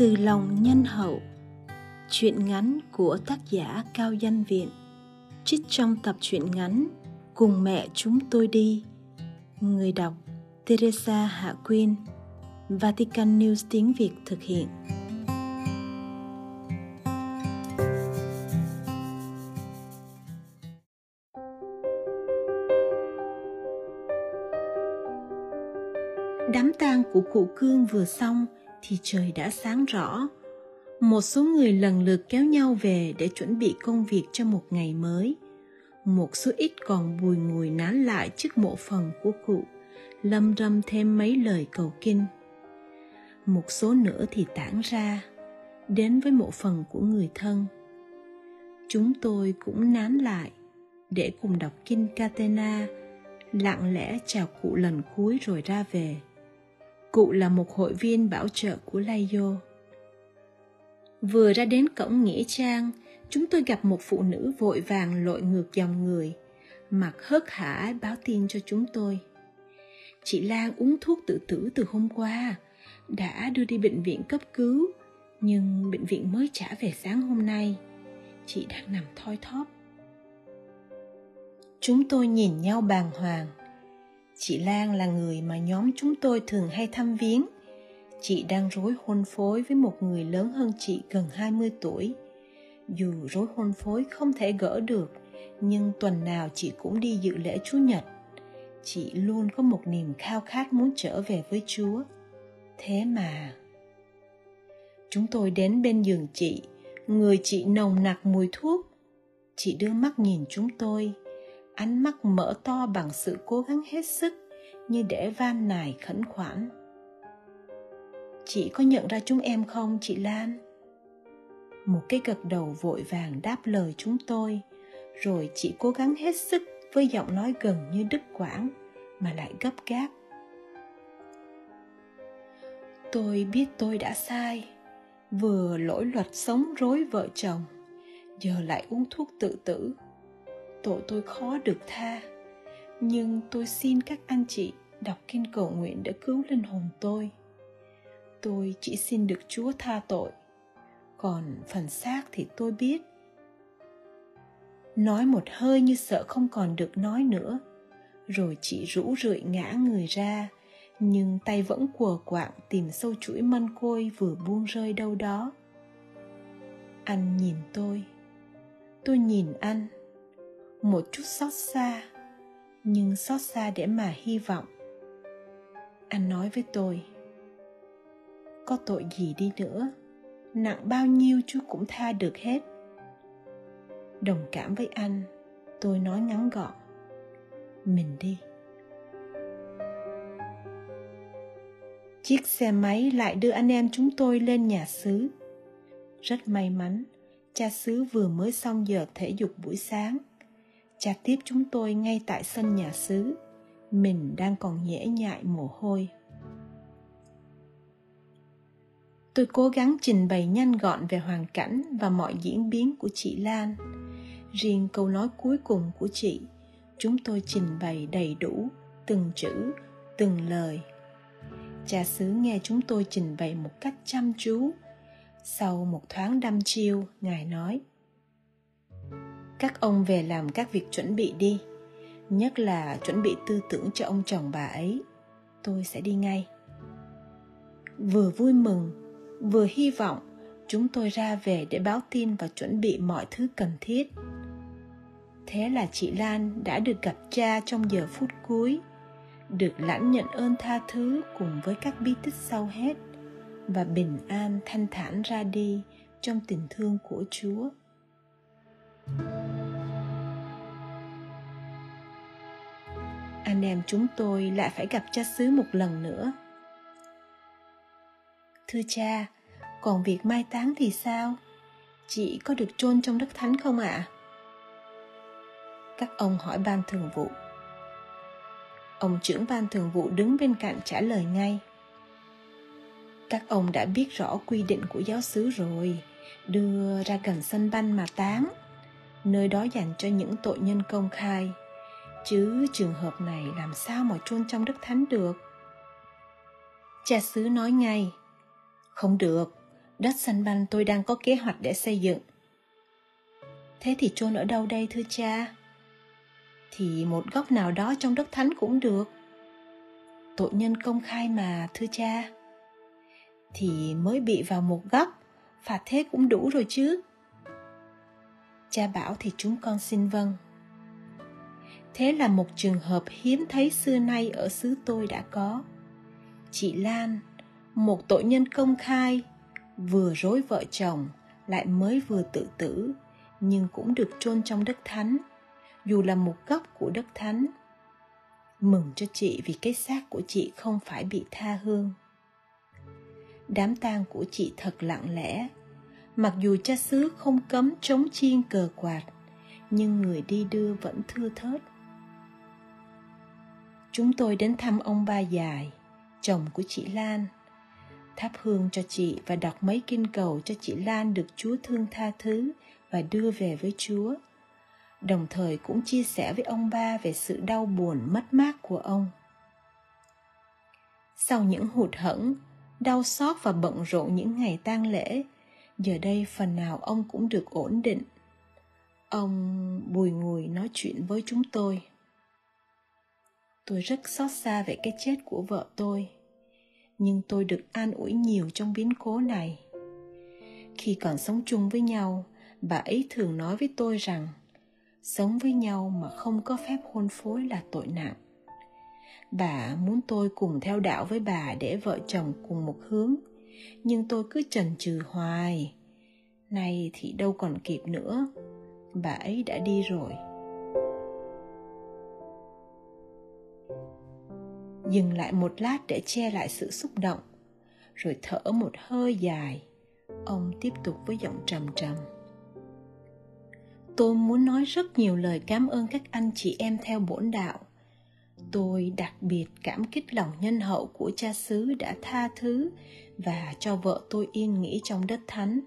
Từ lòng nhân hậu. Chuyện ngắn của tác giả Cao Danh Viện. Trích trong tập truyện ngắn Cùng mẹ chúng tôi đi. Người đọc Teresa Hạ Quyên. Vatican News tiếng Việt thực hiện. Đám tang của cụ Cương vừa xong thì trời đã sáng rõ. Một số người lần lượt kéo nhau về để chuẩn bị công việc cho một ngày mới. Một số ít còn bùi ngùi nán lại trước mộ phần của cụ, lâm râm thêm mấy lời cầu kinh. Một số nữa thì tản ra, đến với mộ phần của người thân. Chúng tôi cũng nán lại để cùng đọc kinh katena lặng lẽ chào cụ lần cuối rồi ra về. Cụ là một hội viên bảo trợ của Layo. Vừa ra đến cổng nghĩa trang, chúng tôi gặp một phụ nữ vội vàng lội ngược dòng người, mặt hớt hải báo tin cho chúng tôi. Chị Lan uống thuốc tự tử từ hôm qua, đã đưa đi bệnh viện cấp cứu, nhưng bệnh viện mới trả về sáng hôm nay. Chị đang nằm thoi thóp. Chúng tôi nhìn nhau bàng hoàng. Chị Lan là người mà nhóm chúng tôi thường hay thăm viếng. Chị đang rối hôn phối với một người lớn hơn chị gần 20 tuổi. Dù rối hôn phối không thể gỡ được, nhưng tuần nào chị cũng đi dự lễ Chúa Nhật. Chị luôn có một niềm khao khát muốn trở về với Chúa. Thế mà... Chúng tôi đến bên giường chị, người chị nồng nặc mùi thuốc. Chị đưa mắt nhìn chúng tôi, ánh mắt mở to bằng sự cố gắng hết sức, như để van nài khẩn khoản. Chị có nhận ra chúng em không, chị lan? Một cái gật đầu vội vàng đáp lời chúng tôi, rồi chị cố gắng hết sức với giọng nói gần như đứt quãng, mà lại gấp gáp. Tôi biết tôi đã sai, vừa lỗi luật sống rối vợ chồng, giờ lại uống thuốc tự tử tội tôi khó được tha. Nhưng tôi xin các anh chị đọc kinh cầu nguyện để cứu linh hồn tôi. Tôi chỉ xin được chúa tha tội. Còn phần xác thì tôi biết. Nói một hơi như sợ không còn được nói nữa. Rồi chị rũ rượi ngã người ra, nhưng tay vẫn quờ quạng tìm sâu chuỗi mân côi vừa buông rơi đâu đó. Anh nhìn tôi. Tôi nhìn anh một chút xót xa, nhưng xót xa để mà hy vọng. Anh nói với tôi, có tội gì đi nữa, nặng bao nhiêu chú cũng tha được hết. Đồng cảm với anh, tôi nói ngắn gọn, mình đi. Chiếc xe máy lại đưa anh em chúng tôi lên nhà xứ. Rất may mắn, cha xứ vừa mới xong giờ thể dục buổi sáng cha tiếp chúng tôi ngay tại sân nhà xứ. Mình đang còn nhễ nhại mồ hôi. Tôi cố gắng trình bày nhanh gọn về hoàn cảnh và mọi diễn biến của chị lan. Riêng câu nói cuối cùng của chị, chúng tôi trình bày đầy đủ, từng chữ, từng lời. Cha xứ nghe chúng tôi trình bày một cách chăm chú. Sau một thoáng đăm chiêu, ngài nói các ông về làm các việc chuẩn bị đi. Nhất là chuẩn bị tư tưởng cho ông chồng bà ấy. Tôi sẽ đi ngay. Vừa vui mừng, vừa hy vọng, chúng tôi ra về để báo tin và chuẩn bị mọi thứ cần thiết. Thế là chị lan đã được gặp cha trong giờ phút cuối, được lãnh nhận ơn tha thứ cùng với các bí tích sau hết và bình an thanh thản ra đi trong tình thương của chúa anh em chúng tôi lại phải gặp cha xứ một lần nữa. Thưa cha, còn việc mai táng thì sao? Chị có được chôn trong đất thánh không ạ? À? các ông hỏi ban thường vụ. Ông trưởng ban thường vụ đứng bên cạnh trả lời ngay. Các ông đã biết rõ quy định của giáo xứ rồi, đưa ra gần sân banh mà táng nơi đó dành cho những tội nhân công khai chứ trường hợp này làm sao mà chôn trong đất thánh được cha xứ nói ngay không được Đất sân banh tôi đang có kế hoạch để xây dựng. Thế thì chôn ở đâu đây thưa cha? Thì một góc nào đó trong đất thánh cũng được. Tội nhân công khai mà thưa cha. Thì mới bị vào một góc, phạt thế cũng đủ rồi chứ. Cha bảo thì chúng con xin vâng. Thế là một trường hợp hiếm thấy xưa nay ở xứ tôi đã có. Chị Lan, một tội nhân công khai, vừa rối vợ chồng, lại mới vừa tự tử, nhưng cũng được chôn trong đất thánh, dù là một góc của đất thánh. Mừng cho chị vì cái xác của chị không phải bị tha hương. Đám tang của chị thật lặng lẽ, mặc dù cha xứ không cấm chống chiên cờ quạt, nhưng người đi đưa vẫn thưa thớt chúng tôi đến thăm ông ba dài, chồng của chị Lan. Thắp hương cho chị và đọc mấy kinh cầu cho chị Lan được Chúa thương tha thứ và đưa về với Chúa. Đồng thời cũng chia sẻ với ông ba về sự đau buồn mất mát của ông. Sau những hụt hẫng, đau xót và bận rộn những ngày tang lễ, giờ đây phần nào ông cũng được ổn định. Ông bùi ngùi nói chuyện với chúng tôi. Tôi rất xót xa về cái chết của vợ tôi, nhưng tôi được an ủi nhiều trong biến cố này. Khi còn sống chung với nhau, bà ấy thường nói với tôi rằng, sống với nhau mà không có phép hôn phối là tội nặng. Bà muốn tôi cùng theo đạo với bà để vợ chồng cùng một hướng nhưng tôi cứ chần chừ hoài. Nay thì đâu còn kịp nữa. Bà ấy đã đi rồi. Dừng lại một lát để che lại sự xúc động, rồi thở một hơi dài. Ông tiếp tục với giọng trầm trầm. Tôi muốn nói rất nhiều lời cảm ơn các anh chị em theo bổn đạo tôi đặc biệt cảm kích lòng nhân hậu của cha xứ đã tha thứ và cho vợ tôi yên nghỉ trong đất thánh.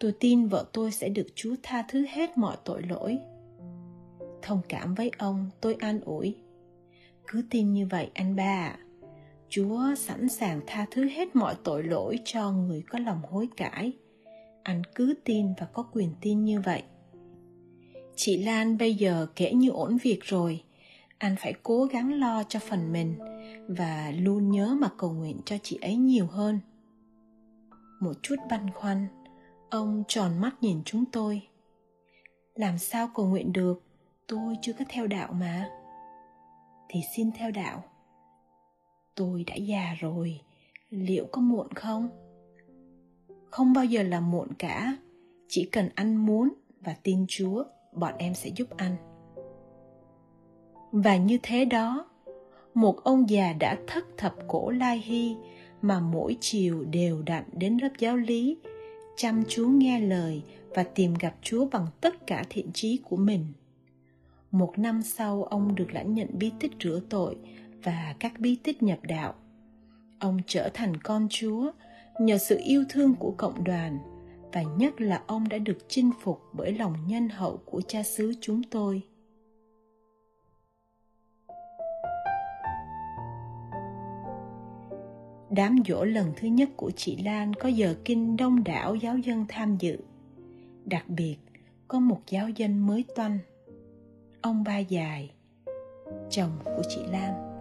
Tôi tin vợ tôi sẽ được chúa tha thứ hết mọi tội lỗi. Thông cảm với ông, tôi an ủi. Cứ tin như vậy, anh ba chúa sẵn sàng tha thứ hết mọi tội lỗi cho người có lòng hối cải. Anh cứ tin và có quyền tin như vậy. Chị lan bây giờ kể như ổn việc rồi anh phải cố gắng lo cho phần mình và luôn nhớ mà cầu nguyện cho chị ấy nhiều hơn. Một chút băn khoăn, ông tròn mắt nhìn chúng tôi. Làm sao cầu nguyện được? Tôi chưa có theo đạo mà. Thì xin theo đạo. Tôi đã già rồi, liệu có muộn không? Không bao giờ là muộn cả. Chỉ cần anh muốn và tin chúa, bọn em sẽ giúp anh và như thế đó, một ông già đã thất thập cổ lai hy mà mỗi chiều đều đặn đến lớp giáo lý, chăm chú nghe lời và tìm gặp chúa bằng tất cả thiện trí của mình. Một năm sau, ông được lãnh nhận bí tích rửa tội và các bí tích nhập đạo. Ông trở thành con chúa nhờ sự yêu thương của cộng đoàn và nhất là ông đã được chinh phục bởi lòng nhân hậu của cha xứ chúng tôi. Đám dỗ lần thứ nhất của chị lan có giờ kinh đông đảo giáo dân tham dự. Đặc biệt, có một giáo dân mới toanh. Ông ba dài, chồng của chị Lan.